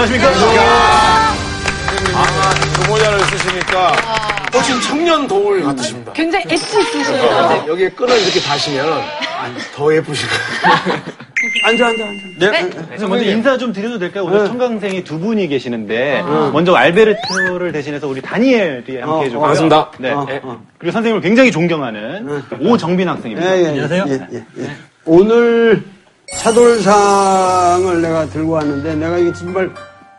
안녕하십니까. 아, 동호자를 쓰시니까 훨씬 청년 도울 같으십니다. 굉장히 엣지 있으시네요. 여기에 끈을 이렇게 다시면 더 예쁘실 거예요. 앉아, 앉아, 앉아. 네. 그래서 먼저 인사 좀 드려도 될까요? 오늘 청강생이 두 분이 계시는데 먼저 알베르토를 대신해서 우리 다니엘이 함께 어, 해주고요. 반갑습니다. 네. 어, 네. 어. 그리고 선생님을 굉장히 존경하는 오정빈 학생입니다. 예, 예, 안녕하세요. 예, 예, 예. 오늘 차돌상을 내가 들고 왔는데 내가 이게 정말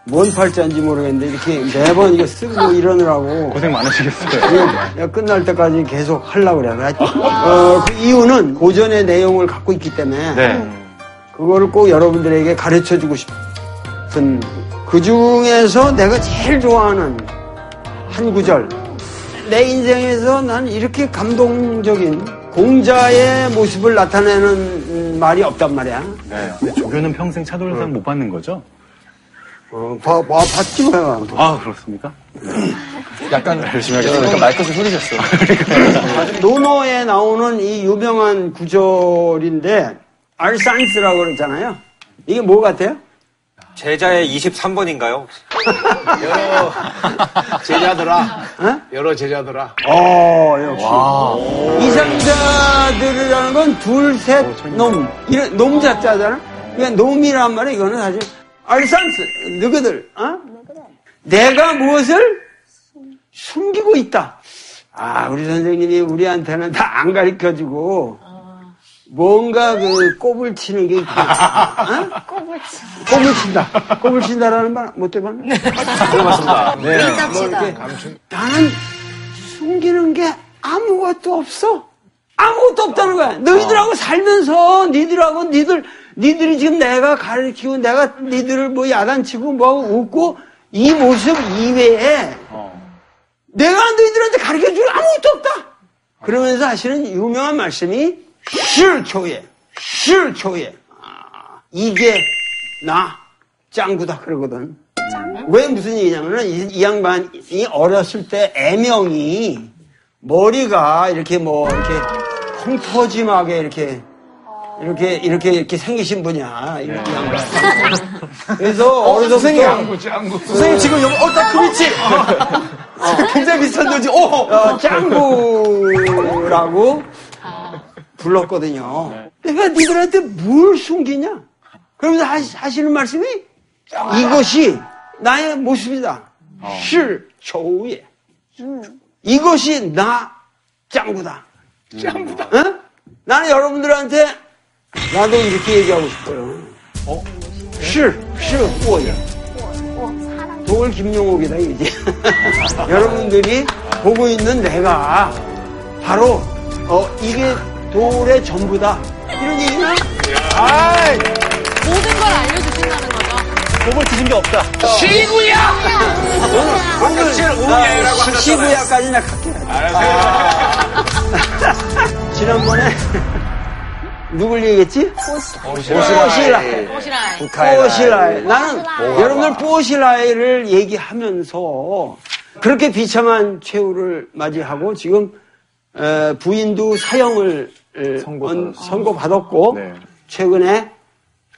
뭔 팔자인지 모르겠는데 이렇게 매번 이거 쓰고 이러느라고 고생 많으시겠어요. 내가 끝날 때까지 계속 하려고 그래. 어, 그 이유는 고전의 내용을 갖고 있기 때문에 네. 그거를 꼭 여러분들에게 가르쳐 주고 싶은 그 중에서 내가 제일 좋아하는 한 구절. 내 인생에서 난 이렇게 감동적인 공자의 모습을 나타내는 음, 말이 없단 말이야. 네. 근데 조교는 평생 차돌상 못 받는 거죠? 어, 봐, 봐, 봤지 뭐야. 아, 그렇습니까? 약간 열심히 하겠습니다. 말끝을 흐리셨어. 논어에 나오는 이 유명한 구절인데 알산스라고 그러잖아요. 이게 뭐 같아요? 제자의 23번인가요? 여러 제자들아. 어? 여러 제자들아. 어, 역시. 이상자들이라는 건 둘, 셋, 놈. 이런, 놈 자자잖아? 그러니까 놈이란 말은 이거는 사실, 알산스, 너희들, 어? 내가 무엇을 숨기고 있다. 아, 우리 선생님이 우리한테는 다 안 가르쳐 주고, 뭔가 그 꼽을 치는 게 있고, 어? 꼽을 친다. 꼽을 친다라는 말 못 해봤나? 들어봤습니다. 네. 뭐 이렇게 나는 숨기는 게 아무것도 없어. 아무것도 없다는 거야. 너희들하고 살면서 니들하고 니들 니들이 지금 내가 가르치고 내가 니들을 뭐 야단치고 뭐하고 웃고 이 모습 이외에 내가 너희들한테 가르쳐 줄 아무것도 없다. 그러면서 하시는 유명한 말씀이 실초예, 실초예. 아, 이게 나 짱구다 그러거든. 왜 무슨 얘기냐면은 이, 이 양반이 어렸을 때 애명이 머리가 이렇게 뭐 이렇게 콩터짐하게 이렇게 이렇게 이렇게 이렇게 생기신 분이야 이, 이 양반. 그래서 어려서부터 선생님 지금 여기 어딱 크비치. 굉장히 비슷한 거지. 오. 어, 짱구라고 불렀거든요. 내가 니들한테 뭘 숨기냐? 그러면서 하시, 하시는 말씀이 이것이 나의 모습이다. 실, 조우예. 이것이 나 짱구다. 짱구다. 어? 나는 여러분들한테 나도 이렇게 얘기하고 싶어요. 어? 실, 실, 우예. 돌 김용옥이다 이지. 여러분들이 보고 있는 내가 바로 어 이게 돌의 전부다. 이런 얘기는 모든 걸 알려주신다는 거죠. 꼽을 치신 게 없다. 오늘 시구야까지 나 갈게. 지난번에 누굴 얘기했지? 뽀시라이. 꽃이랑. 뽀시라이. 나는 여러분들 뽀시라이를 얘기하면서 그렇게 비참한 최후를 맞이하고 지금 에, 부인도 사형을 에, 언- 선고 받았고 네. 최근에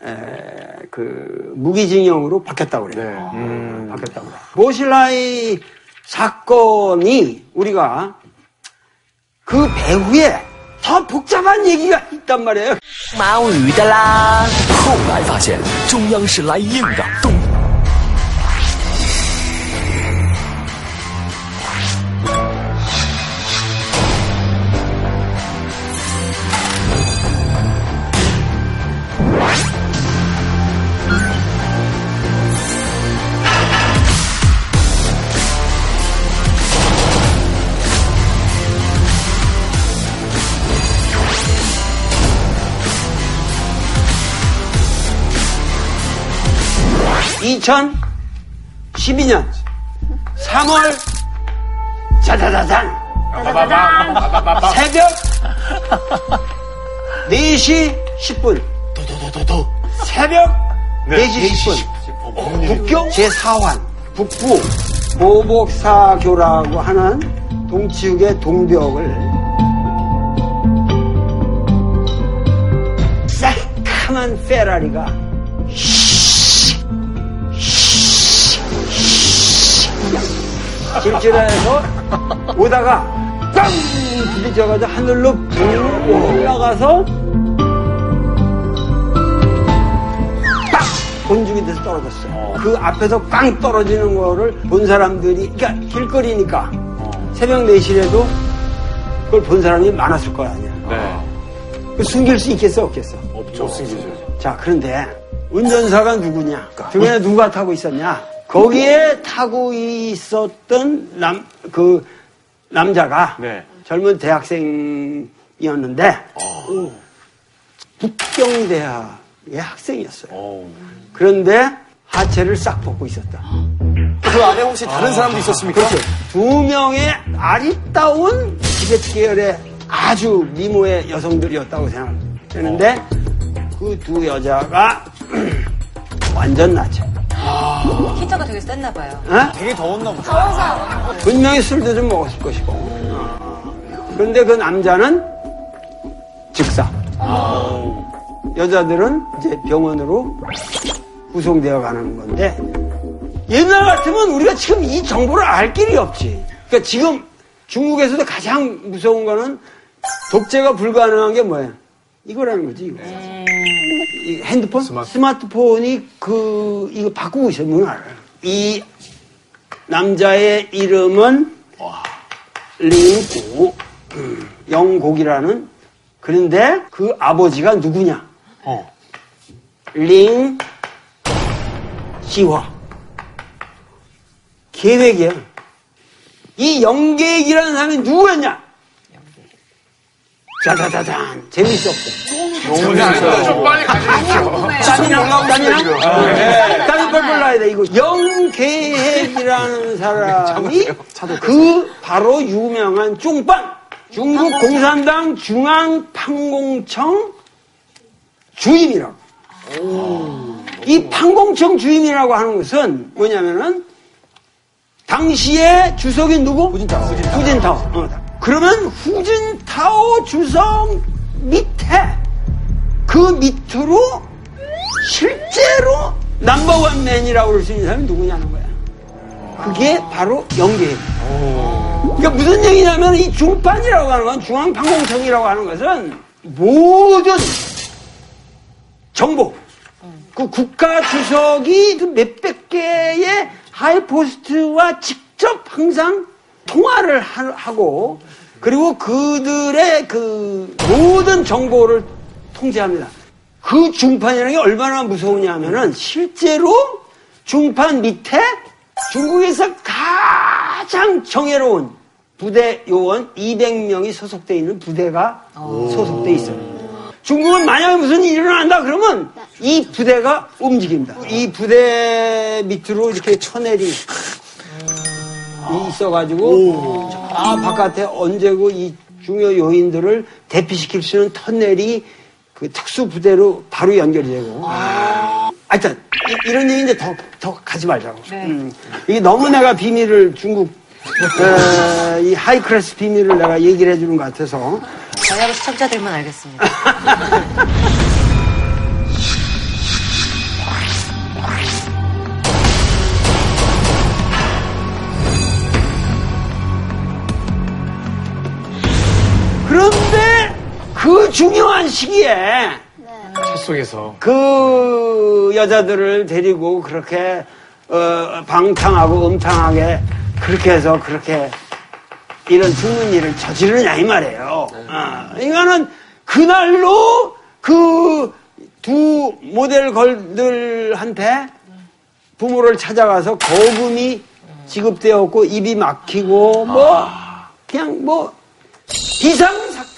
에, 그 무기징역으로 바뀌었다고 그래요. 음, 바뀌었다고 그래요. 보실라이 사건이 우리가 그 배후에 더 복잡한 얘기가 있단 말이에요. 毛鱼的啦。后来发现中央是来硬的， 2012년 3월 짜자자잔 새벽 4시 10분. 새벽 4시 10분. 국교 제4환. 북부. 보복사교라고 하는 동치욱의 동벽을 새카만 페라리가 질질해서 오다가 꽝 부딪혀가지고 하늘로 붕 올라가서 딱 본죽이 돼서 떨어졌어요. 그 앞에서 꽝 떨어지는 거를 본 사람들이, 그러니까 길거리니까 새벽 4시에도 그걸 본 사람이 많았을 거 아니야. 그 숨길 수 있겠어, 없겠어? 없죠. 숨기죠. 자, 그런데 운전사가 누구냐? 중간에 누가 타고 있었냐? 거기에 타고 있었던 남, 그 남자가 네. 젊은 대학생이었는데 북경대학의 학생이었어요. 그런데 하체를 싹 벗고 있었다. 그 안에 혹시 다른 사람도 있었습니까? 그렇죠. 두 명의 아리따운 티베트 계열의 아주 미모의 여성들이었다고 생각되는데 그두 여자가 완전 나체. 히터가 되게 셌나 봐요. 어? 되게 더웠나 보다. 분명히 술도 좀 먹었을 것이고. 그런데 그 남자는 즉사. 여자들은 이제 병원으로 후송되어 가는 건데 옛날 같으면 우리가 지금 이 정보를 알 길이 없지. 그러니까 지금 중국에서도 가장 무서운 거는 독재가 불가능한 게 뭐예요? 이거라는 거지, 이거. 이 핸드폰? 스마트 폰. 이그 이거 바꾸고 있어요, 문화를. 이 남자의 이름은 링구, 음, 영곡이라는. 그런데 그 아버지가 누구냐? 링 시화. 계획이야. 이 영계획이라는 사람이 누구였냐? 짜자자잔. 없어. 너무 재밌어요. 좀 빨리 가시죠. 땀이나? 땀이나? 땀이 뻘뻘 나야 돼, 이거. 영계획이라는 사람이 그 바로 유명한 쫑빵! 중국 공산당 중앙판공청 주임이라고. 이 판공청 주임이라고 하는 것은 뭐냐면은 당시에 주석이 누구? 후진타오. 후진타오. 어, 그러면 후진타오 주석 밑에 그 밑으로 실제로 넘버원 맨이라고 그럴 수 있는 사람이 누구냐는 거야. 그게 바로 영계획. 그러니까 무슨 얘기냐면 이 중판이라고 하는 건 중앙판공청이라고 하는 것은 모든 정보, 그 국가 주석이 그 몇백 개의 하이포스트와 직접 항상 통화를 하- 하고 그리고 그들의 그 모든 정보를 통제합니다. 그 중판이라는 게 얼마나 무서우냐면은 실제로 중판 밑에 중국에서 가장 정예로운 부대 요원 200명이 소속돼 있는 부대가 소속돼 있어요. 중국은 만약에 무슨 일이 일어난다 그러면 이 부대가 움직입니다. 이 부대 밑으로 이렇게 천엘이 있어가지고 아 바깥에 언제고 이 중요 요인들을 대피시킬 수 있는 터널이 그 특수 부대로 바로 연결이 되고. 하여튼 이, 런 얘기 이제 더, 더 가지 말자고. 음. 이게 너무 내가 비밀을 중국 에, 이 하이클래스 비밀을 내가 얘기를 해주는 것 같아서 저희하고 시청자들만 알겠습니다. 중요한 시기에 차 속에서. 그 여자들을 데리고 그렇게 어, 방탕하고 음탕하게 그렇게 해서 그렇게 이런 죽는 일을 저지르냐 이 말이에요. 아, 이거는 그날로 그 두 모델 걸들한테 부모를 찾아가서 거금이 지급되었고 입이 막히고 뭐 그냥 뭐 비상 사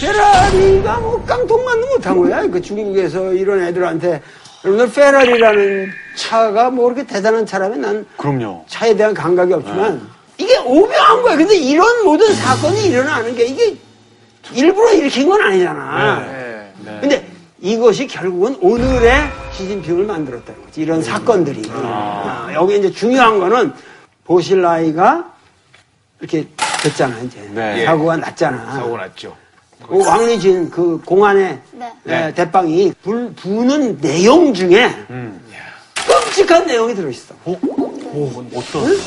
페라리가 뭐 깡통만도 못한 거야. 그 중국에서 이런 애들한테 여러분들 페라리라는 차가 뭐 그렇게 대단한 차라면 난 그럼요. 차에 대한 감각이 없지만 이게 오묘한 거야. 근데 이런 모든 사건이 일어나는 게 이게 일부러 일으킨 건 아니잖아. 네. 근데 이것이 결국은 오늘의 시진핑을 만들었다는 거지. 이런 사건들이. 아, 여기 이제 중요한 거는 보실라이가 이렇게 됐잖아, 이제. 네. 사고가 났잖아. 사고 났죠. 그 왕리진 그 공안의 에, 대빵이 불, 부는 내용 중에 끔찍한 내용이 들어있어. 어떤?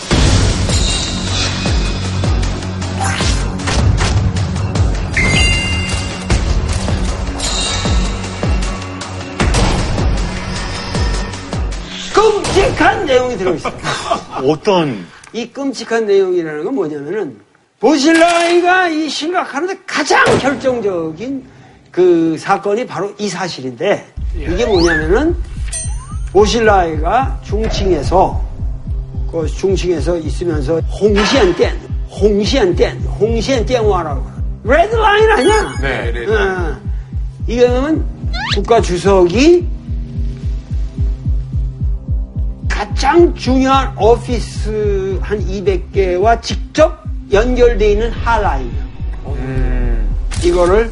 끔찍한 내용이 들어있어. 어떤? 이 끔찍한 내용이라는 건 뭐냐면은 보실라이가 이 심각한데 가장 결정적인 그 사건이 바로 이 사실인데 이게 뭐냐면은 보실라이가 중칭에서 그 중칭에서 있으면서 홍시안 땐 홍시안 땐 홍시안땐와라고 레드라인 아니야? 네, 네. 어, 이거는 국가 주석이 가장 중요한 오피스 한 200개와 직접 연결되어 있는 하라인이야. 이거를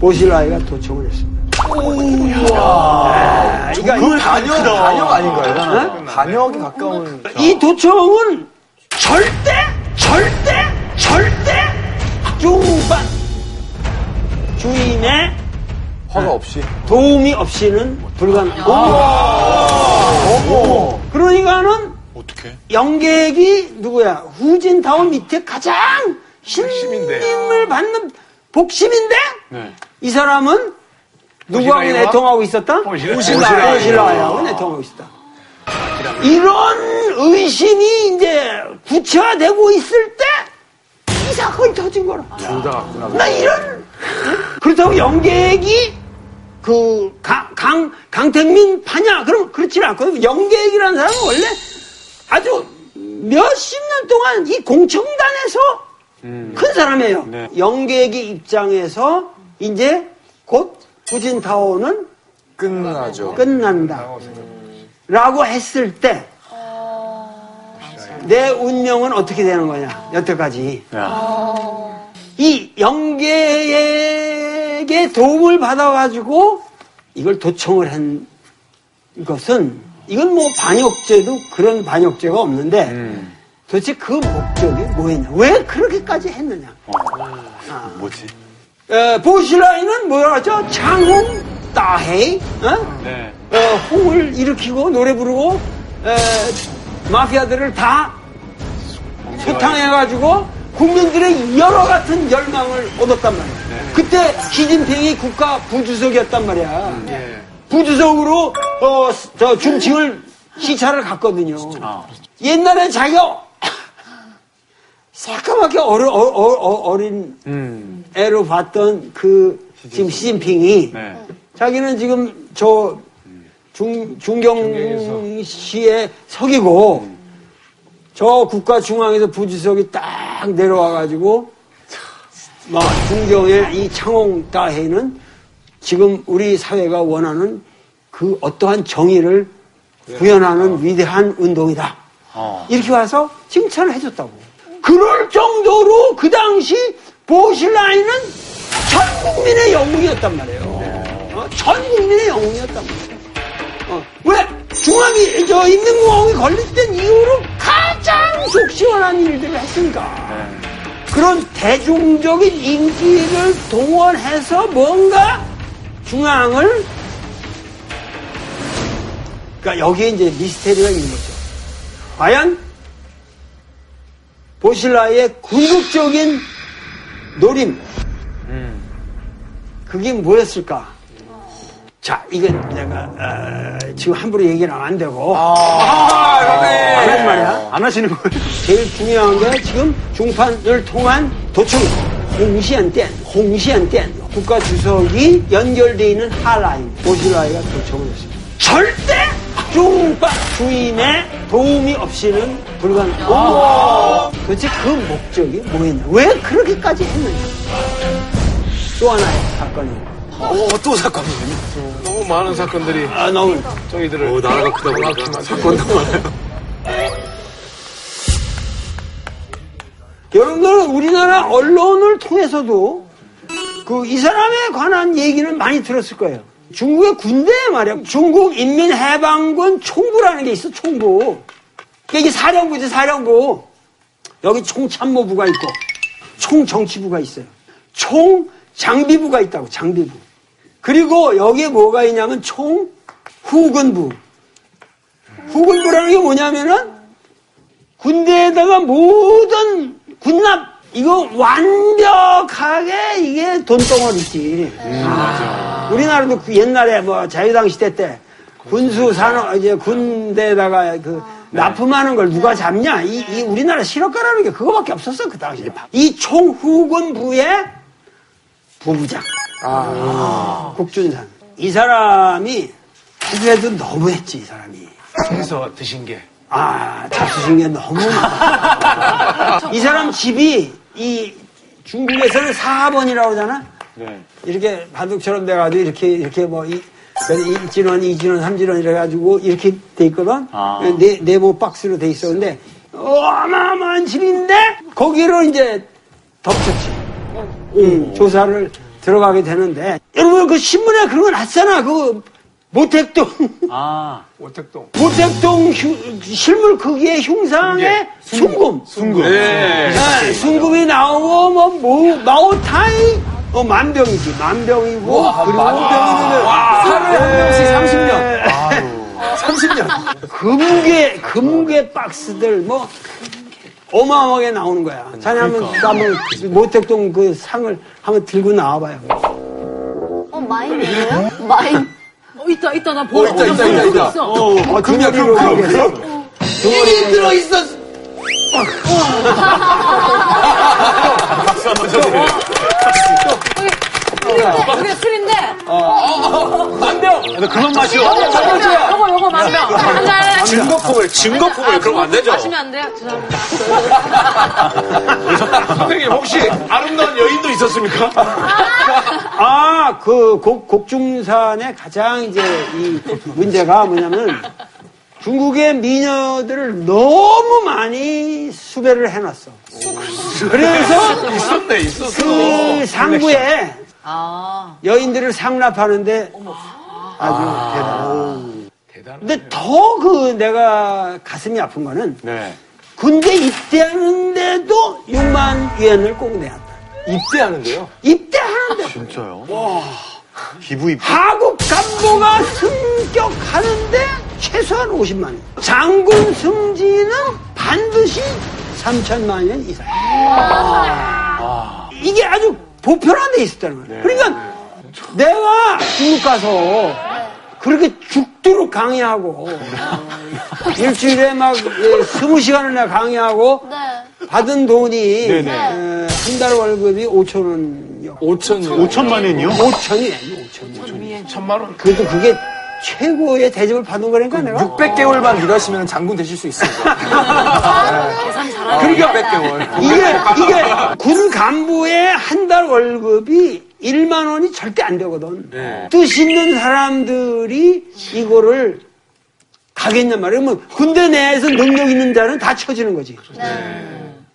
보실라이가 도청을 했습니다. 아, 그러니까 그 반역, 반역 아닌가요? 반역이 가까운. 이 도청은 절대, 절대, 절대 중반 주인의 허가 없이. 도움이 없이는 불가능하고 그러니까는 어떻게? 영객이 누구야? 후진타운 밑에 가장. 신임을 받는 복심인데 네. 이 사람은 누구하고? 내통하고 있었다? 보실라이. 보실라이하고 내통하고 있었다. 이런 의심이 이제 구체화되고 있을 때 이 사건이 터진 거라. 둘다 갔구나. 나 이런 그렇다고 영객이 그 강, 강 강택민 파냐? 그럼 그렇지는 않거든. 영객이라는 사람은 원래 아주 몇십 년 동안 이 공청단에서 큰 사람이에요. 영객의 입장에서 이제 곧 후진타오는 끝나죠. 끝난다. 라고 했을 때, 내 운명은 어떻게 되는 거냐, 여태까지. 이 영계에게 도움을 받아가지고 이걸 도청을 한 것은, 이건 뭐 반역죄도 그런 반역죄가 없는데, 도대체 그 목적이 뭐였냐? 왜 그렇게까지 했느냐? 뭐지? 에, 보실라이는 뭐라 하죠? 장홍 따헤이, 어? 네. 어, 홍을 일으키고 노래 부르고 에, 마피아들을 다 소탕해가지고 국민들의 여러 같은 열망을 얻었단 말이야. 그때 시진핑이 국가 부주석이었단 말이야. 부주석으로 어, 저 중칭을 시찰을 갔거든요. 옛날에 자기가 새까맣게 어려, 어, 어, 린 애로 봤던 그 지금 시진핑이 네. 자기는 지금 저 중, 중경시에 석이고 저 국가 중앙에서 부주석이 딱 내려와가지고 막 중경의 이 창홍 따해는 지금 우리 사회가 원하는 그 어떠한 정의를 구현하는 위대한 운동이다. 이렇게 와서 칭찬을 해줬다고. 그럴 정도로 그 당시 보실라이는 전 국민의 영웅이었단 말이에요. 어? 전 국민의 영웅이었단 말이에요. 어, 왜? 중앙이, 저, 인민공화국이 건립된 이후로 가장 속 시원한 일들을 했으니까. 그런 대중적인 인기를 동원해서 뭔가 중앙을, 그러니까 여기에 이제 미스테리가 있는 거죠. 과연 보실라의 궁극적인 노림, 그게 뭐였을까? 자, 이건 내가 어, 지금 함부로 얘기는 안 되고 안 하지 말이야. 안 하시는 거예요? 제일 중요한 게 지금 중판을 통한 도청, 홍시안 땐, 홍시안 땐 국가 주석이 연결되어 있는 하라인, 보실라이가 도청을 했습니다. 절대 중판 주인의 도움이 없이는 불가능. 도대체 그 목적이 뭐였냐? 왜 그렇게까지 했느냐? 또 하나의 사건이. 어, 또 사건이. 너무 많은 사건들이 아, 너무 저희들을 나라가 크다 보니까 사건도 많아요. 여러분들 우리나라 언론을 통해서도 그 이 사람에 관한 얘기는 많이 들었을 거예요. 중국의 군대에 말이야. 중국 인민해방군 총부라는 게 있어, 총부. 그러니까 이게 사령부지, 사령부. 여기 총참모부가 있고, 총정치부가 있어요. 총장비부가 있다고, 장비부. 그리고 여기에 뭐가 있냐면 총후군부. 후군부라는 게 뭐냐면은 군대에다가 모든 군납 이거 완벽하게 이게 돈덩어리지. 아, 우리나라도 그 옛날에 뭐 자유당 시대 때 군수 산업 이제 군대에다가 그 납품하는 걸 누가 잡냐? 이, 이 우리나라 실업가라는 게 그거밖에 없었어 그 당시에. 이 총후군부의 부부장 국준산 이 사람이 그래도 너무했지 이 사람이. 해서 드신 게. 아, 잡수신 게 너무 많아. 이 사람 집이 이 중국에서는 사하번이라고 하잖아. 네. 이렇게 바둑처럼 돼가지고 이렇게 이렇게 뭐 이, 일진원, 이진원, 삼진원 이래가지고 이렇게 돼 있거든. 아. 네 네모 박스로 돼 있어. 근데 어마어마한 집인데 거기를 이제 덮쳤지. 음, 조사를 들어가게 되는데 여러분 그 신문에 그런 거 났잖아. 그 모택동. 아. 모택동 휴- 실물 크기의 흉상의 순금. 순금. 네. 네, 순금이 나오고, 뭐, 뭐, 마오타이, 어, 만병이지. 만병이고, 그리고. 하루에 한 명씩 30년. 30년. 금괴, 금괴 박스들, 뭐, 어마어마하게 나오는 거야. 자네 한번, 한번 모택동 그 상을 한번 들고 나와봐요. 어, 마인이에요? 마인. 어, 있다, 있다. 나 보고 있다, 있다, 있다, 있다. 있어. 어, 등머리로 이렇게. 이게 들어있어. 여기 술인데. 만병. 그만 마셔. 요거, 요거 만병. 한 잔. 증거품을, 증거품을 그러면 안 되죠. 마시면 안 돼요? 죄송합니다. 선생님, 혹시 아름다운 여인도 있었습니까? 아, 그 곡, 곡중산의 가장 이제 이 문제가 뭐냐면 중국의 미녀들을 너무 많이 수배를 해놨어. 그래서 있었네, 있었어. 그 상부에 아. 여인들을 상납하는데 아주 대단한. 대단해. 근데 더 그 내가 가슴이 아픈 거는 네. 군대 입대하는데도 6만 위안을 꼭 내야 한다. 입대하는데요. 입대하는데 진짜요? 와. 기부 입 하국 간부가 승격하는데 최소한 50만 원. 장군 승진은 반드시 3천만 원 이상. 이게 아주 보편화 돼 있었다는 거예요. 그러니까 내가 중국 가서 그렇게 죽도록 강의하고 일주일에 막 예, 20시간을 내가 강의하고 네. 받은 돈이 네네. 한달 월급이 5천 원이요. 5천 5천만 원이요? 5천이에요, 5천. 천만 원. 그래도 그게 최고의 대접을 받은 거니까 내가. 600개월만 일하시면 장군 되실 수 있습니다. 계산 잘하네. 그러니까 600개월. 이게, 이게 군 간부의 한 달 월급이 1만 원이 절대 안 되거든. 뜻 있는 사람들이 이거를 가겠냔 말이에요. 뭐 군대 내에서 능력 있는 자는 다 쳐지는 거지.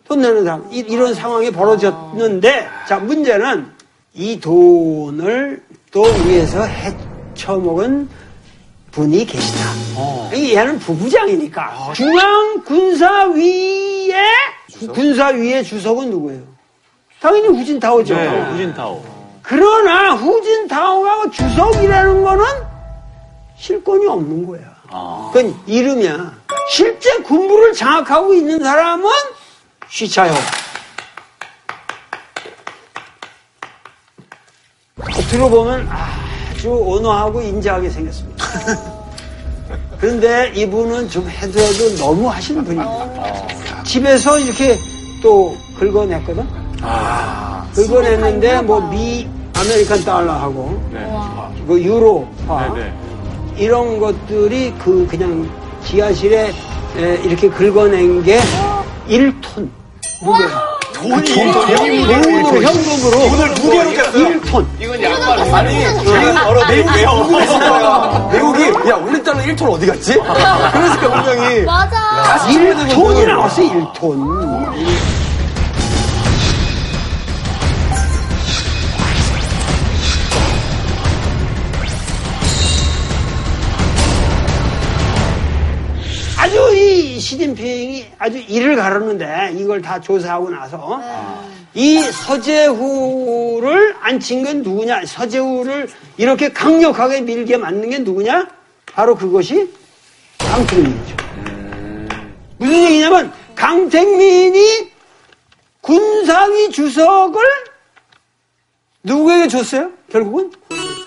돈 내는 사람. 이, 이런 상황이 벌어졌는데, 자, 문제는 이 돈을 또 위에서 헤쳐먹은 분이 계시다. 이 얘는 부부장이니까. 중앙군사위의 군사위의 주석은 누구예요? 당연히 후진타오죠. 네, 후진타오. 그러나 후진타오가 주석이라는 거는 실권이 없는 거야. 그건 이름이야. 실제 군부를 장악하고 있는 사람은 쉬차이허우. 들어보면 아 주 온화하고 인자하게 생겼습니다. 그런데 이분은 좀 해도 해도 너무 하시는 분입니다. 집에서 이렇게 또 긁어냈거든? 긁어냈는데 뭐 미 American 달러하고 그 유로화 네, 네. 이런 것들이 그 그냥 지하실에 에, 이렇게 긁어낸 게 1톤 무게. 돈이 돈으로 현금으로 돈을 무게로 쟀어요. 1톤. 이건 양말. 아니, 저는 얼어 내국이에요. 내국이, 야, 원래 달러 1톤 어디 갔지? 그러니까 분명히. 맞아. 1톤이 나왔어 1톤. 사람이 아주 이를 가르는데 이걸 다 조사하고 나서 이 서재후를 앉힌 건 누구냐? 서재후를 이렇게 강력하게 밀게 만든 게 누구냐? 바로 그것이 강택민이죠. 무슨 얘기냐면 강택민이 군사위 주석을 누구에게 줬어요? 결국은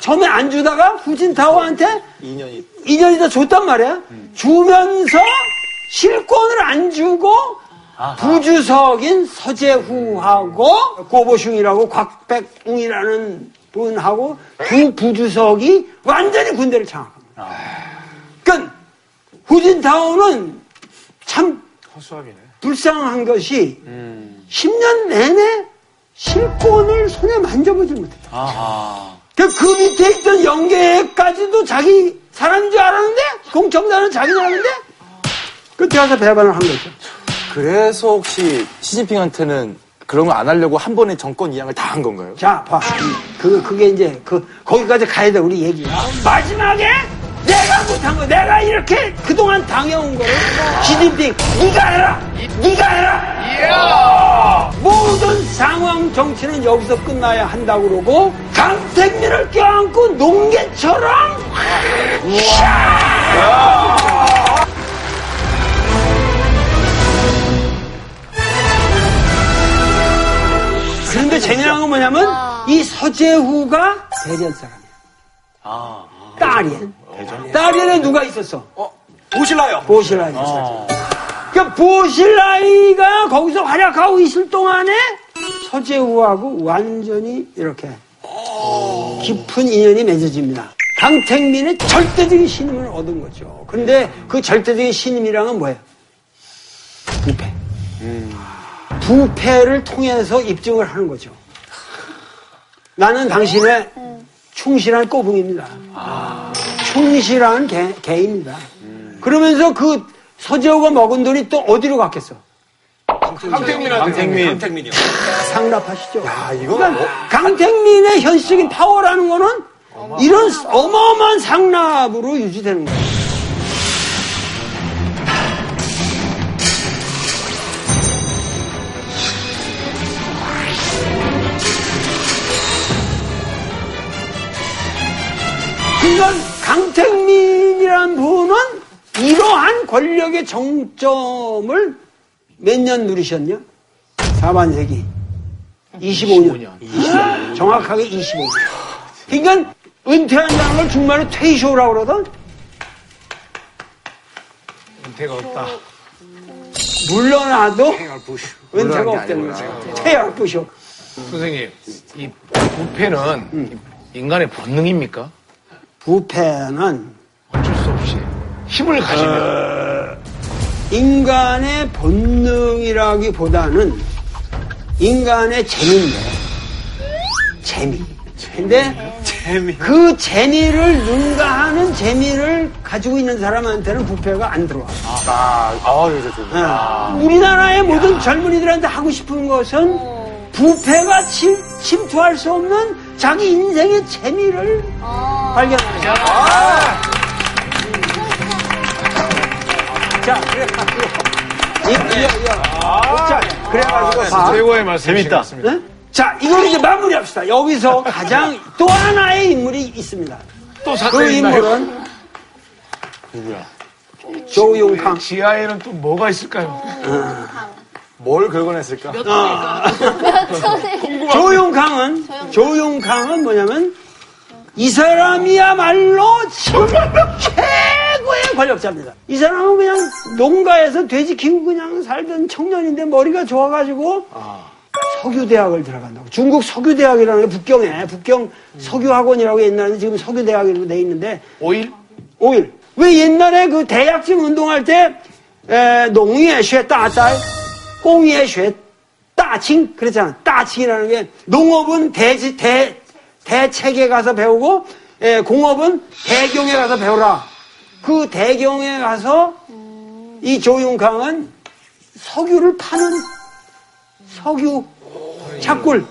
처음에 안 주다가 후진타오한테 2년이. 2년이다 줬단 말이야. 주면서 실권을 안 주고 부주석인 서재후하고 꼬보슝이라고 곽백웅이라는 분하고 두 부주석이 완전히 군대를 장악합니다. 그러니까 후진타오는 참 허수아비네. 불쌍한 것이 10년 내내 실권을 손에 만져보지 못했다. 그, 그 밑에 있던 영계까지도 자기 사람인 줄 알았는데 공청단은 자기 사람인데 그때 가서 배반을 한 거죠. 그래서 혹시 시진핑한테는 그런 걸안 하려고 한 번에 정권 이양을 다 한 건가요? 자, 봐. 그, 그게 이제, 그, 거기까지 가야 돼, 우리 얘기. 마지막에 내가 못한 거, 내가 이렇게 그동안 당해온 거를 시진핑, 네가 해라! 네가 해라! 모든 상황 정치는 여기서 끝나야 한다고 그러고, 강택민을 껴안고 농개처럼, 그 런데 재미난 건 뭐냐면, 이 서재후가 대련 사람이야. 딸이야. 딸이에 누가 있었어? 보실라요? 보실라이 있었어. 그러니까 보실라이가 거기서 활약하고 있을 동안에 서재후하고 완전히 이렇게 깊은 인연이 맺어집니다. 강택민의 절대적인 신임을 얻은 거죠. 근데 그 절대적인 신임이랑은 뭐예요? 부패. 부패를 통해서 입증을 하는 거죠. 나는 당신의 충실한 꼬붕입니다. 충실한 개, 개입니다. 그러면서 그 서재호가 먹은 돈이 또 어디로 갔겠어? 강택민한테. 강택민이요. 상납하시죠. 아, 이거 그러니까 강택민의 현실적인 파워라는 거는 이런 어마어마한 상납으로 유지되는 거예요. 그러니까 강택민이란 분은 이러한 권력의 정점을 몇 년 누리셨냐? 4반세기. 25년. 25년. 정확하게 25년. 그러니까 은퇴한다는 걸 중간에 퇴쇼라고 그러던 은퇴가 없다. 물러나도 은퇴가 게 없다는 거죠. 퇴열 부쇼. 선생님, 이 부패는 인간의 본능입니까? 부패는 어쩔 수 없이 힘을 가지면 인간의 본능이라기보다는 인간의 재미인데 재미. 근데 그 재미를 능가하는 재미를 가지고 있는 사람한테는 부패가 안 들어와. 아, 아, 이제 좀. 어. 우리나라의 모든 젊은이들한테 하고 싶은 것은 부패가 침, 침투할 수 없는 자기 인생의 재미를 발견하는 거야. 자, 그래가지고. 이, 이, 이, 자, 그래가지고 봐. 최고의 말씀. 재밌다. 응? 자, 이걸 이제 마무리합시다. 여기서 가장 또 하나의 인물이 있습니다. 또그 사건이 있나요? 인물은 누구야? 조용강. 지하에는 또 뭐가 있을까요? 뭘 긁어냈을까? 조용강은 조용강은 뭐냐면 이 사람이야말로 참 최고의 권력자입니다. 이 사람은 그냥 농가에서 돼지 키우고 그냥 살던 청년인데 머리가 좋아가지고 석유대학을 들어간다고. 중국 석유대학이라는 게 북경에 북경 석유학원이라고 옛날에 지금 석유대학이라고 돼 있는데 오일? 오일. 왜 옛날에 그 대약증 운동할 때, 에, 농위에 쉐 따따, 공위에 쉐 따칭? 그랬잖아. 따칭이라는 게, 농업은 대, 대, 대책에 가서 배우고, 에, 공업은 대경에 가서 배우라. 그 대경에 가서, 이 조윤강은 석유를 파는 석유 착굴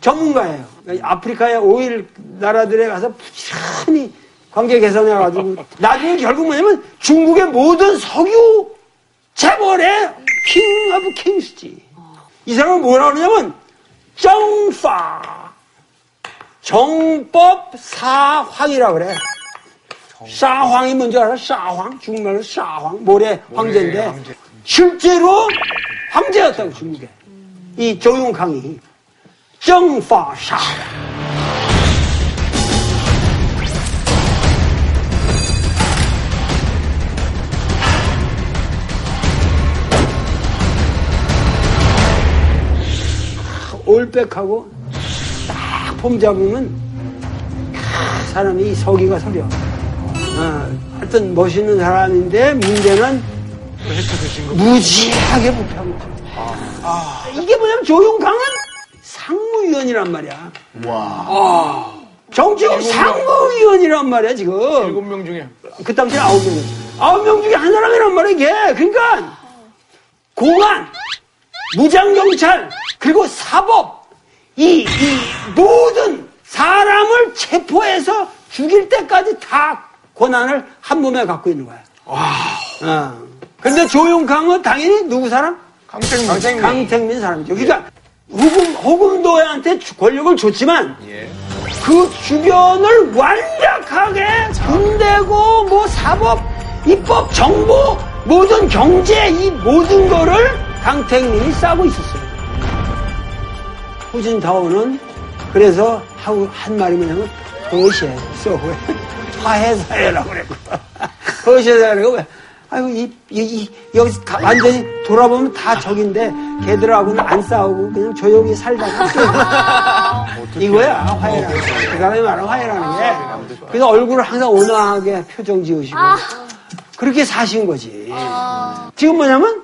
전문가예요. 그러니까 아프리카의 오일 나라들에 가서 부지런히 관계 개선해가지고 나중에 결국 뭐냐면 중국의 모든 석유 재벌의 king of kings지. 이 사람은 뭐라 그러냐면 정파 정법 사황이라 그래. 사황이 뭔지 알아? 사황. 중국말로 사황. 모래 황제인데 실제로 황제였다고 중국에 이 주용강이 정파 사 올백하고 딱 폼 잡으면 그 사람이 서기가 서려. 어, 하여튼 멋있는 사람인데 문제는 무지하게 부패한 거죠. 아, 이게 뭐냐면 조용강은 상무위원이란 말이야. 와. 정치국 상무위원이란 말이야 지금. 일곱 명 중에. 그 당시에 아홉 명이었어. 아홉 명 중에 한 사람이란 말이야 이게. 그러니까 공안, 무장경찰, 그리고 사법, 이, 이 사람을 체포해서 죽일 때까지 다 권한을 한 몸에 갖고 있는 거야. 어. 근데 조용강은 당연히 누구 사람? 강택민. 강택민. 강택민 사람이죠. 그러니까 호금, 호금도한테 주- 권력을 줬지만 예. 그 주변을 완벽하게 군대고 뭐 사법, 입법, 정보, 모든 경제 이 모든 거를 강택민이 싸고 있었어요. 후진타오는 그래서 하고 한 말이 뭐냐면 거시에 쏘고 화해사회라고 그랬고 거시사회라고 왜 아이고 이, 이, 이 여기 다 완전히 돌아보면 다 적인데 걔들하고는 안 싸우고 그냥 조용히 살다가 이거야 화해라는 게. 그 사람이 말하는 화해라는 게. 그래서 얼굴을 항상 온화하게 표정 지으시고. 그렇게 사신 거지. 지금 뭐냐면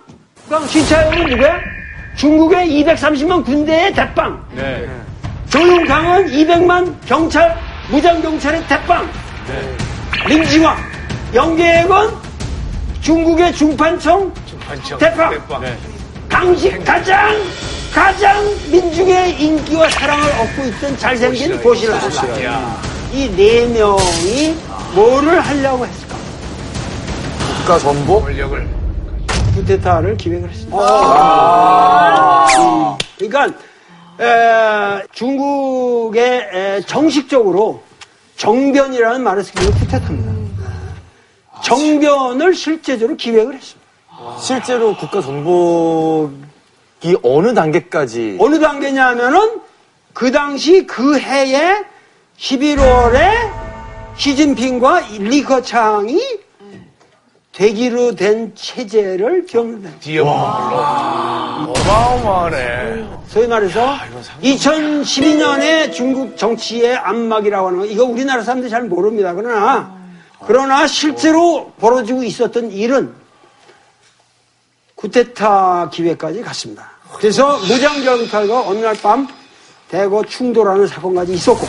그럼 신차영은 누구야? 중국의 230만 군대의 대빵. 네. 조용강은 200만 경찰, 무장경찰의 대빵. 림지왕. 영계획은 중국의 중판청 반청. 대빵. 네. 당시 가장, 가장 민중의 인기와 사랑을 얻고 있던 잘생긴 보시라. 야. 이네 명이 뭐를 하려고 했을까? 국가 전복? 권력을. 쿠데타를 기획을 했습니다. 음, 그러니까 에, 중국의 에, 정식적으로 정변이라는 말을 쓰기로 쿠데타입니다. 정변을 실제적으로 기획을 했습니다. 실제로 국가 전복이 어느 단계까지 어느 단계냐면은 그 당시 그 해에 11월에 시진핑과 리커창이 되기로 된 체제를 병다 디어만 어마어마하네. 소위 말해서 2012년에 중국 정치의 안막이라고 하는 거 이거 우리나라 사람들이 잘 모릅니다. 그러나 그러나 실제로 벌어지고 있었던 일은 쿠데타 기회까지 갔습니다. 그래서 무장경찰과 어느 날 밤 대거 충돌하는 사건까지 있었고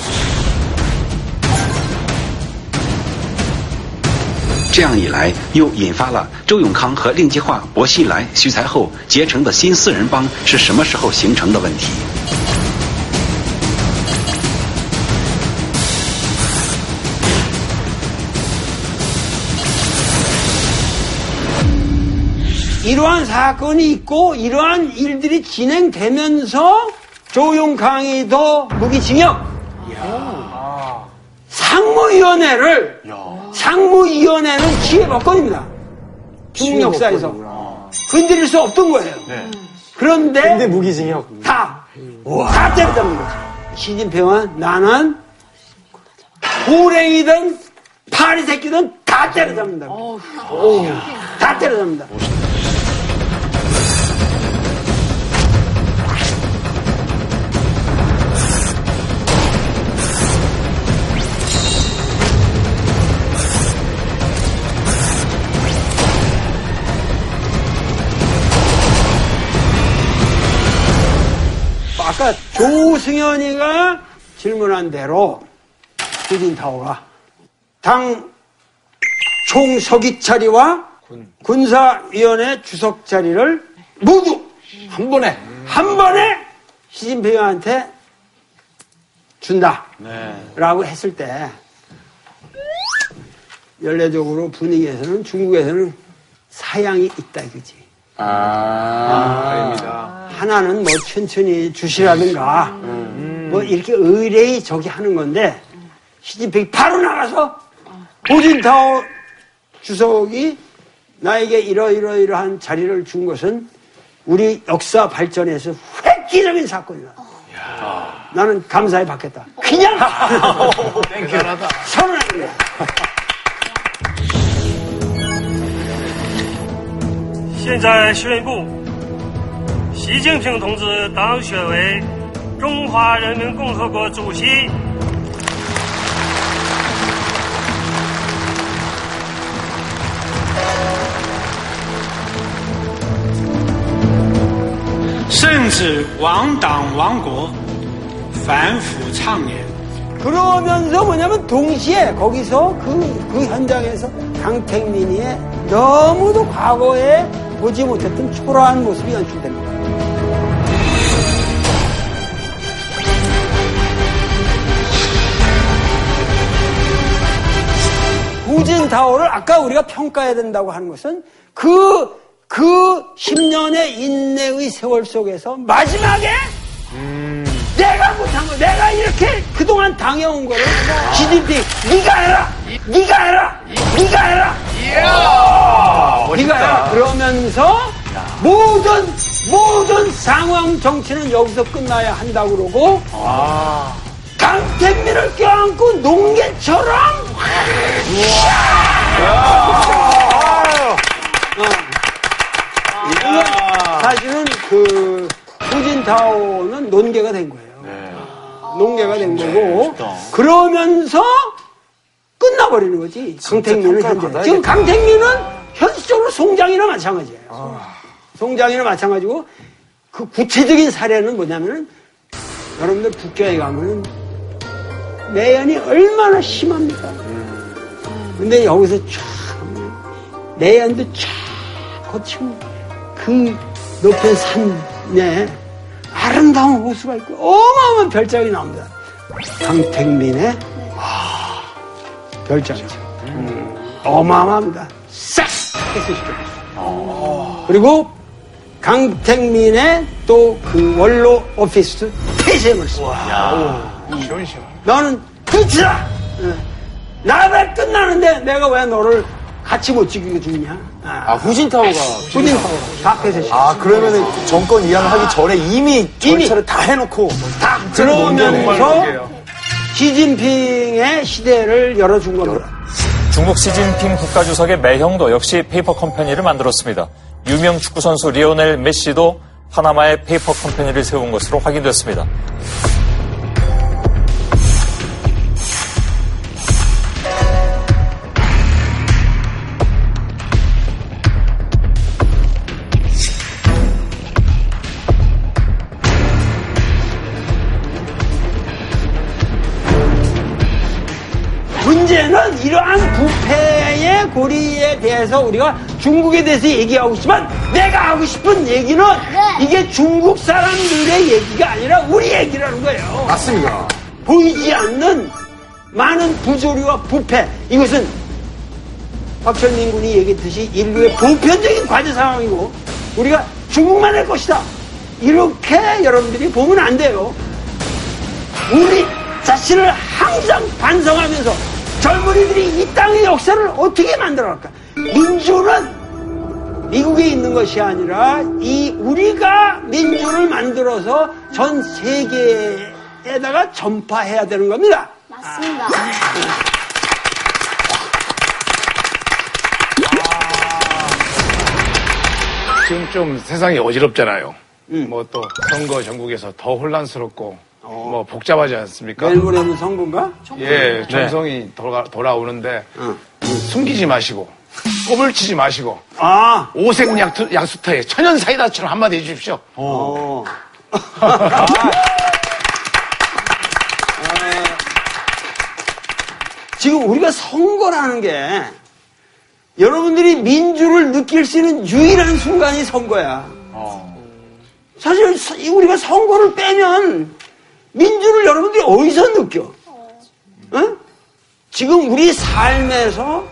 这样一来，又引发了周永康和令计划、薄熙来、徐才厚结成的新四人帮是什么时候形成的问题。 이러한 사건이 있고 이러한 일들이 진행되면서 조용강이도 무기징역 상무위원회를 상무위원회는 기회법권입니다. 중국 역사에서 건드릴 수 없던 거예요. 그런데 근데 무기징역 다, 다 때려잡는 거죠. 시진핑은 나는 호랭이든 파리 새끼든 다 때려잡는다. 다 때려잡는다. 아까 조승현이가 질문한 대로 후진타오가 당 총서기 자리와 군 사위원회 주석 자리를 모두 한 번에 한 번에 시진핑한테 준다. 라고 했을 때 연례적으로 분위기에서는 중국에서는 사양이 있다 이거지. 아. 하나는 뭐 천천히 주시라든가 뭐 이렇게 의뢰이 저기 하는 건데 시진핑이 바로 나가서 보진타오 주석이 나에게 이러이러이러한 자리를 준 것은 우리 역사 발전에서 획기적인 사건이다. 나는 감사히 받겠다. 그냥 땡큐하다. 선언하는 거 现在宣布，习近平同志当选为中华人民共和国主席。 甚至亡党亡国，反腐倡廉。 그러면서 뭐냐면 동시에 거기서 그, 그 현장에서 강택민이 너무도 과거에 보지 못했던 초라한 모습이 연출됩니다. 후진타오를 아까 우리가 평가해야 된다고 하는 것은 그, 그 10년의 인내의 세월 속에서 마지막에 내가 못한 거, 내가 이렇게 그동안 당해온 거를 시진핑 네가 해라, 네가 해라, 네가 해라, 해라 그러면서 모든 모든 상황 정치는 여기서 끝나야 한다고 그러고 강택민을 껴안고 농개처럼 어. 이건 사실은 그 후진타오는 논개가 된 거예요. 논개가 된 거고 그러면서 끝나버리는 거지. 강택민은 현재. 지금 강택민은 현실적으로 송장이나 마찬가지예요. 송장이나 마찬가지고 그 구체적인 사례는 뭐냐면은 여러분들 북경에 가면은 내연이 얼마나 심합니까? 근데 여기서 쫙 내연도 쫙 거치고 그 높은 산에 아름다운 호수가 있고 어마어마한 별장이 나옵니다. 강택민의 별장이죠. 어마어마합니다. 싹 폐쇄시켰어요. 그리고 강택민의 또 그 원로 오피스 폐쇄물 시원시원. 너는 끝이다! 어. 나라 끝나는데 내가 왜 너를 같이 못 지키게 주냐? 아, 후진타오가. 후진타오. 다 폐쇄시켰어. 아, 그러면은 정권 이양을 하기 전에 이미 절차를 다 해놓고. 다 그러면서 시진핑의 시대를 열어준 겁니다. 중국 시진핑 국가주석의 매형도 역시 페이퍼 컴퍼니를 만들었습니다. 유명 축구선수 리오넬 메시도 파나마의 페이퍼 컴퍼니를 세운 것으로 확인됐습니다. 대해서 우리가 중국에 대해서 얘기하고 있지만 내가 하고 싶은 얘기는 이게 중국 사람들의 얘기가 아니라 우리 얘기라는 거예요. 맞습니다. 보이지 않는 많은 부조리와 부패 이것은 박철민 군이 얘기했듯이 인류의 보편적인 과제 상황이고 우리가 중국만의 것이다. 이렇게 여러분들이 보면 안 돼요. 우리 자신을 항상 반성하면서 젊은이들이 이 땅의 역사를 어떻게 만들어갈까? 민주는 미국에 있는 것이 아니라 이 우리가 민주를 만들어서 전 세계에다가 전파해야 되는 겁니다. 맞습니다. 지금 좀 세상이 어지럽잖아요. 뭐또 선거 전국에서 더 혼란스럽고 뭐 복잡하지 않습니까? 멜버른 선거인가? 예, 총성이 돌아, 돌아오는데 숨기지 마시고 꼽을 치지 마시고 아, 오색 약투, 약수터에 천연 사이다처럼 한마디 해주십시오. 어. 지금 우리가 선거라는 게 여러분들이 민주를 느낄 수 있는 유일한 순간이 선거야. 사실 서- 우리가 선거를 빼면 민주를 여러분들이 어디서 느껴? 응? 지금 우리 삶에서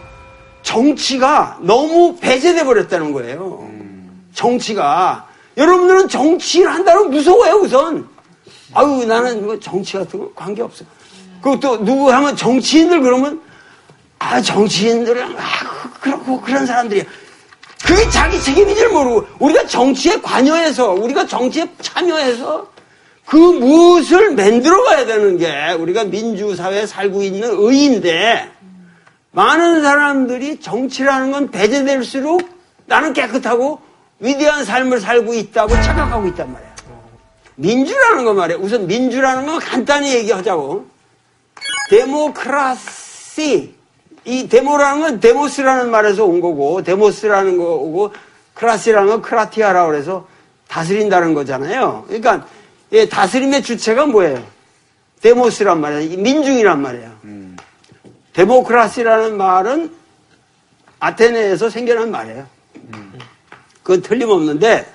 정치가 너무 배제돼 버렸다는 거예요. 정치가. 여러분들은 정치를 한다면 무서워요, 우선. 아유, 나는 뭐 정치 같은 거 관계 없어. 그것도 누구 하면 정치인들 그러면, 아, 정치인들은, 아, 그렇고, 그런 사람들이야. 그게 자기 책임인지를 모르고, 우리가 정치에 관여해서, 우리가 정치에 참여해서, 그 무엇을 만들어 가야 되는 게, 우리가 민주사회에 살고 있는 의인데, 많은 사람들이 정치라는 건 배제될수록 나는 깨끗하고 위대한 삶을 살고 있다고 착각하고 있단 말이야. 민주라는 거 말이야. 우선 민주라는 건 간단히 얘기하자고. 데모크라시. 이 demo라는 건 demos라는 말에서 온 거고, demos라는 거고, cracy라는 건 kratia라고 그래서 다스린다는 거잖아요. 그러니까 예, 다스림의 주체가 뭐예요? demos란 말이에요. 민중이란 말이에요. 데모크라시라는 말은 아테네에서 생겨난 말이에요. 그건 틀림없는데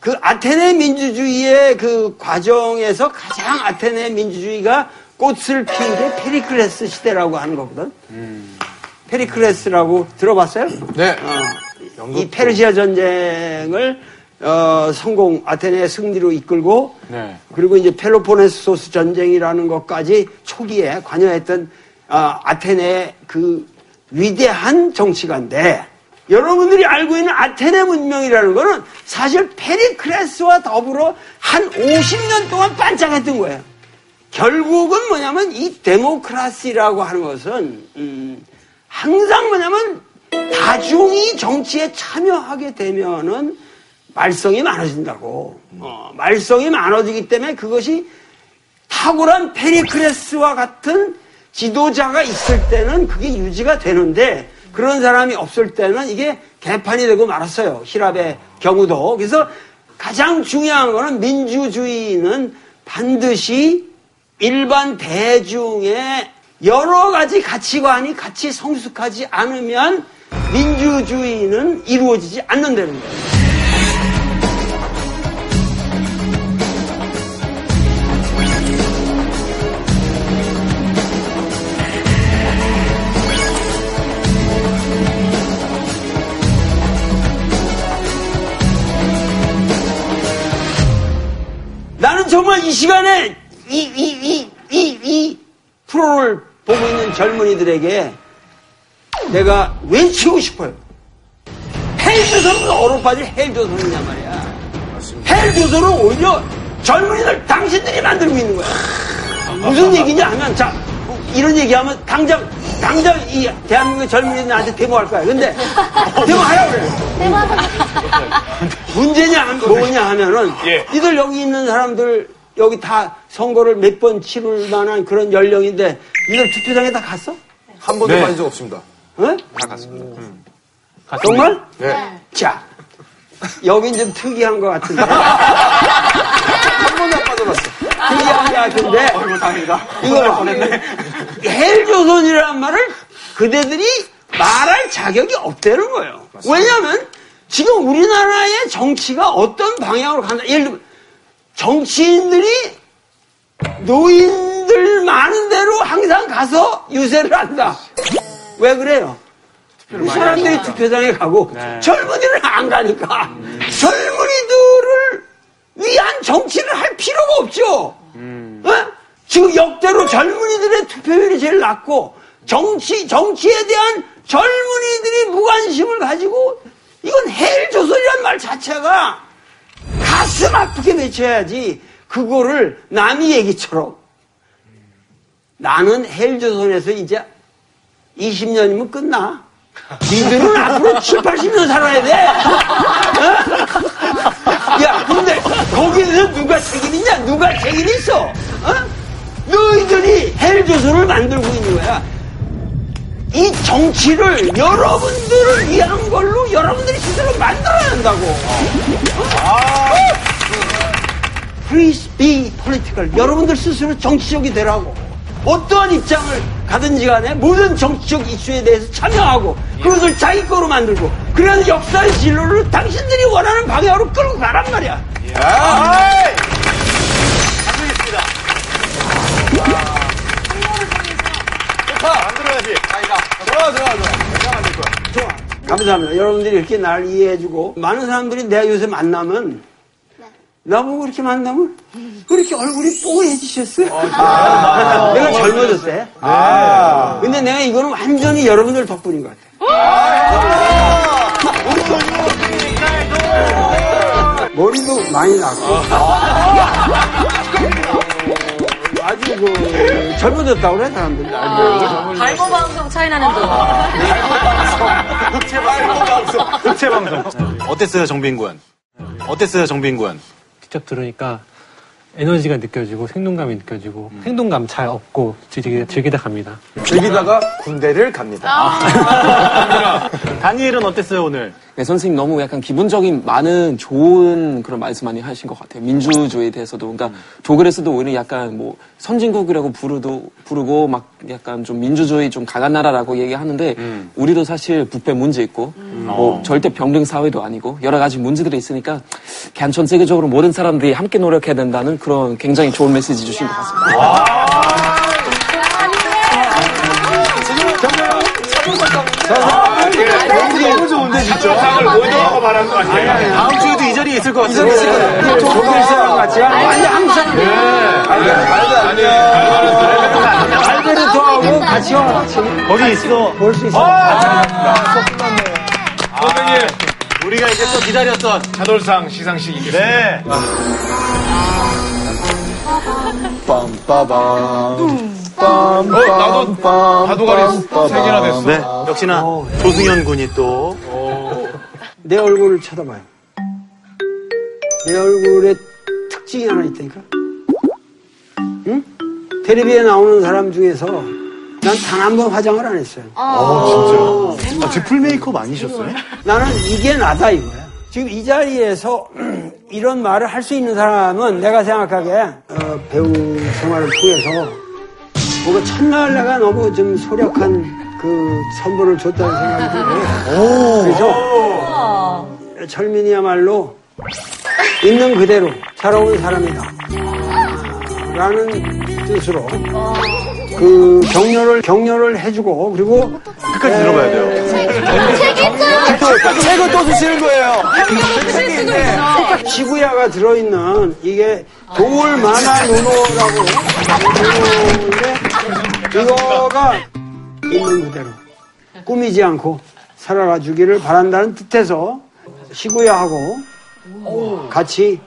그 아테네 민주주의의 그 과정에서 가장 아테네 민주주의가 꽃을 피운 게 페리클레스 시대라고 하는 거거든. 페리클레스라고 들어봤어요? 네. 어, 이 페르시아 전쟁을 어, 성공 아테네의 승리로 이끌고 네. 그리고 이제 펠로포네소스 전쟁이라는 것까지 초기에 관여했던 아, 아테네의 그 위대한 정치가인데 여러분들이 알고 있는 아테네 문명이라는 거는 사실 페리클레스와 더불어 한 50년 동안 반짝했던 거예요. 결국은 뭐냐면 이 데모크라시라고 하는 것은 음, 항상 뭐냐면 다중이 정치에 참여하게 되면은 말썽이 많아진다고. 어, 말썽이 많아지기 때문에 그것이 탁월한 페리크레스와 같은 지도자가 있을 때는 그게 유지가 되는데 그런 사람이 없을 때는 이게 개판이 되고 말았어요. 히랍의 경우도. 그래서 가장 중요한 거는 민주주의는 반드시 일반 대중의 여러 가지 가치관이 같이 성숙하지 않으면 민주주의는 이루어지지 않는다는 거예요. 정말 이 시간에 이, 이, 이, 이, 이 프로를 보고 있는 젊은이들에게 내가 외치고 싶어요. 헬조선은 어로 빠질 헬조선이냐 말이야. 헬조선은 오히려 젊은이들 당신들이 만들고 있는 거야. 무슨 얘기냐 하면 자 이런 얘기하면 당장 당장 이 대한민국 젊은이들한테 데모할 거야. 근데 데모하라 그래. 문제냐 하면 뭐냐 하면은 이들 여기 있는 사람들 여기 다 선거를 몇 번 치를 만한 그런 연령인데 이들 투표장에 다 갔어? 한 번도 네. 빠진 적 없습니다. 어? 다 갔습니다. 정말? 네. 자 여긴 좀 특이한 것 같은데 한 번도 안 빠져봤어. 특이한 것 같은데 어이구, 다행이다. 이거 헬조선이라는 말을 그대들이 말할 자격이 없다는 거예요. 왜냐하면 지금 우리나라의 정치가 어떤 방향으로 간다. 예를 들면 정치인들이 노인들 많은 데로 항상 가서 유세를 한다. 왜 그래요? 사람들이 투표장에 가고 젊은이는 안 가니까 젊은이들을 위한 정치를 할 필요가 없죠. 어? 지금 역대로 젊은이들의 투표율이 제일 낮고 정치 정치에 대한 젊은이들이 무관심을 가지고 이건 헬조선이란 말 자체가 가슴 아프게 외쳐야지 그거를 남이 얘기처럼 나는 헬조선에서 이제 20년이면 끝나. 니들은 앞으로 7, 80년 살아야 돼. 어? 야, 근데 거기에서 누가 책임 있냐? 누가 책임 있어? 어? 너희들이 헬조선을 만들고 있는 거야. 이 정치를 여러분들을 위한 걸로 여러분들이 스스로 만들어야 한다고. Please be political. 여러분들 스스로 정치적이 되라고. 어떠한 입장을 가든지 간에 모든 정치적 이슈에 대해서 참여하고 그것을 자기 거로 만들고 그래서 역사의 진로를 당신들이 원하는 방향으로 끌고 가란 말이야. 만들어야지. 아니다. 좋아, 좋아, 좋아. 좋아. 감사합니다. 여러분들이 이렇게 날 이해해주고 많은 사람들이 내가 요새 만나면 나보고 그렇게 만나면 그렇게 얼굴이 뽀해지셨어요. 내가 젊어졌대. 근데 내가 이거는 완전히 여러분들 덕분인 것 같아. 머리도 많이 났고 아주 그 젊어졌다고 그래 사람들이. 발모 방송 차이나는 분. 흑채 방송. 어땠어요, 정빈 군? 어땠어요, 정빈 군? 직접 들으니까 에너지가 느껴지고 생동감이 느껴지고 생동감 잘 얻고 즐기다, 즐기다 갑니다. 즐기다가 군대를 갑니다. 다니엘은 어땠어요, 오늘? 네, 선생님 너무 약간 기본적인 많은 좋은 그런 말씀 많이 하신 것 같아요. 민주주의에 대해서도. 그러니까 조글에서도 오히려 약간 뭐 선진국이라고 부르도, 부르고 막 약간 좀 민주주의 좀 강한 나라라고 얘기하는데 우리도 사실 북배 문제 있고 뭐 절대 병등 사회도 아니고 여러 가지 문제들이 있으니까 그냥 전 세계적으로 모든 사람들이 함께 노력해야 된다는 그런 굉장히 좋은 메시지 주신 것 같습니다. 너무 좋은데, 진짜. 상을 모두하고 말한 것 같아요. 다음 주에도 이 자리에 있을 것 같아요. 이전에 있을 거예요. 조글 사람 같이 완전 항상 알 베르토하고 같이 와. 거기 있어. 볼 수 있어. 선생님, 우리가 이제 또 기다렸던. 차돌상 시상식이겠습니다. 네. 빰빠밤. 어, 나도 바둑알이 세 개나 됐어. 네. 역시나 조승현 군이 또. 내 얼굴을 쳐다봐요. 내 얼굴에 특징이 하나 있다니까. 응? 텔레비에 나오는 사람 중에서 난 단 한 번 화장을 안 했어요. 어, 진짜. 아, 제 풀메이크업 아니셨어요? 나는 이게 나다 이거야. 지금 이 자리에서 이런 말을 할 수 있는 사람은 내가 생각하기에 어, 배우 생활을 통해서 뭔가 첫날 내가 너무 좀 소략한 그 선물을 줬다는 생각이 들어요. 그래서 철민이야말로 있는 그대로 살아온 사람이다. 라는 뜻으로 그 격려를 격려를 해주고 그리고 끝까지 들어봐야 돼요. 책을 또 쓰시는 거예요. 시구야가 들어있는 이게 만화 눈호라고 눈호인데 이거가 있는 그대로. 꾸미지 않고 살아가 주기를 바란다는 뜻에서 시구야하고 같이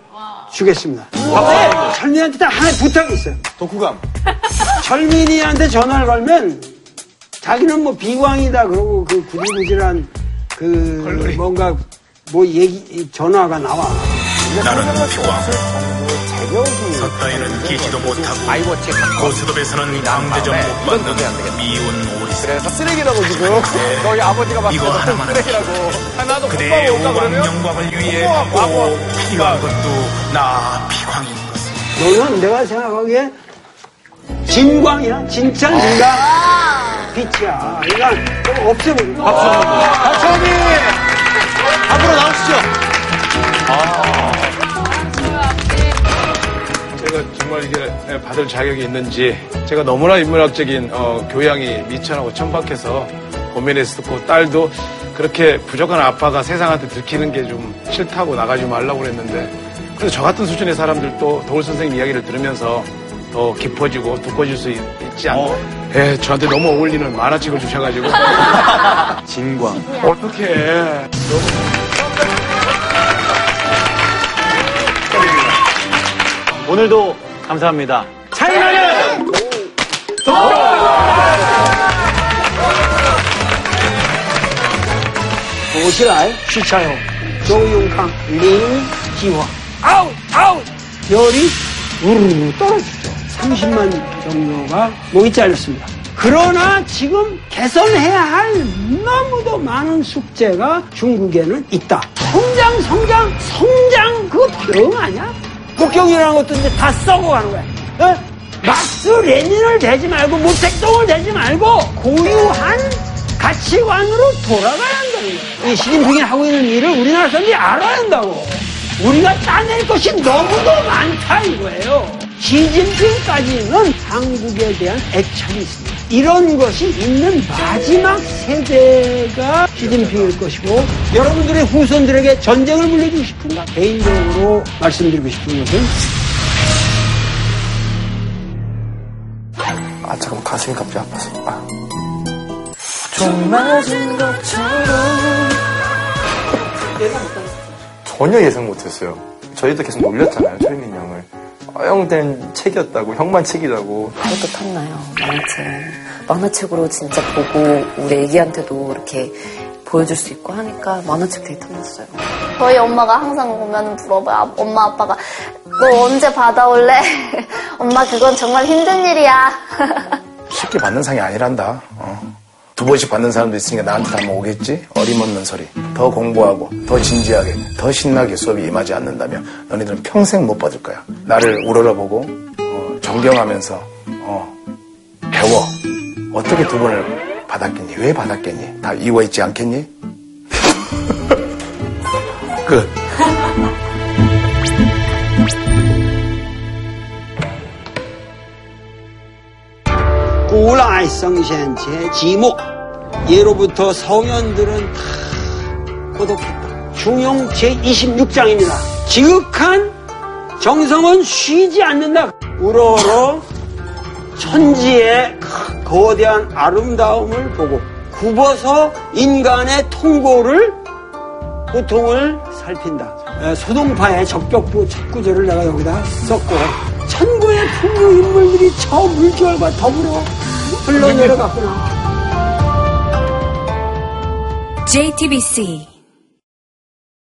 주겠습니다. 네, 철민이한테 딱 하나 부탁이 있어요. 독후감. 철민이한테 전화를 걸면 자기는 뭐 비광이다 그러고 그 구질구질한 그 뭔가 뭐 얘기 전화가 나와. 나는 비광 섰다에는 끼지도 못하고 고스톱에서는 강대전 못 받는 미운 오리스 그래서 쓰레기라고 지금. 너희 아버지가 봤을 이거 때 하나만 쓰레기라고. 그대의 오광 영광을 위해 꼭 필요한 것도 나 비광인 것을 너는 내가 생각하기에 진광이야. 진짜 네가 빛이야. 그러니까 좀 없애버려. 박찬희! 앞으로 나오시죠. 제가 정말 이게 받을 자격이 있는지. 제가 너무나 인문학적인 어, 교양이 미천하고 천박해서 고민했었고 딸도 그렇게 부족한 아빠가 세상한테 들키는 게 좀 싫다고 나가지 말라고 그랬는데 그래서 저 같은 수준의 사람들도 도울 선생님 이야기를 들으면서 더 깊어지고 두꺼워질 수 있, 지 않나 예, 저한테 너무 어울리는 만화책을 주셔가지고. 진광. 어떡해 오늘도 감사합니다. 차이나는 도시라이 시차요. 조용康, 링지화. 아웃! 아웃! 열이 우르르 떨어지죠. 30만 정도가 목이 잘렸습니다. 그러나 지금 개선해야 할 너무도 많은 숙제가 중국에는 있다. 성장, 성장, 성장 그거 병 아니야? 국경이라는 것도 이제 다 썩어가는 거야. 어? 막스 레닌을 대지 말고 모택동을 대지 말고 고유한 가치관으로 돌아가야 한다는 거야. 이 시진핑이 하고 있는 일을 우리나라 사람들이 알아야 한다고. 우리가 따낼 것이 너무도 많다 이거예요. 시진핑까지는 한국에 대한 애착이 있습니다. 이런 것이 있는 마지막 세대가 시진핑일 것이고 여러분들의 후손들에게 전쟁을 물려주고 싶은가? 개인적으로 말씀드리고 싶은 것은 아, 잠깐 가슴이 갑자기 아파서. 아. 좀 맞은 것처럼. 전혀 예상 못했어요. 저희도 계속 놀렸잖아요, 최민 형을. 아, 형된 책이었다고, 형만 책이라고. 그것도 탔나요, 만화책. 만화책으로 진짜 보고 우리 애기한테도 이렇게 보여줄 수 있고 하니까 만화책 되게 탐났어요. 저희 엄마가 항상 보면 물어봐요. 아, 엄마 아빠가 너 언제 받아올래? 엄마 그건 정말 힘든 일이야. 쉽게 받는 상이 아니란다. 어. 두 번씩 받는 사람도 있으니까 나한테 다 오겠지? 어림없는 소리. 더 공부하고, 더 진지하게, 더 신나게 수업에 임하지 않는다면 너희들은 평생 못 받을 거야. 나를 우러러보고 어, 존경하면서 어, 배워. 어떻게 두 번을 받았겠니? 왜 받았겠니? 다 이유가 있지 않겠니? 끝. 古来圣贤皆寂寞. 예로부터 성현들은 다 고독했다. 중용 제26장입니다. 지극한 정성은 쉬지 않는다. 우러러 천지의 거대한 아름다움을 보고 굽어서 인간의 통고를 고통을 살핀다. 에, 소동파의 적격부 첫 구절을 내가 여기다 썼고 천구의 풍류 인물들이 저 물결과 더불어 흘러내려갔구나. JTBC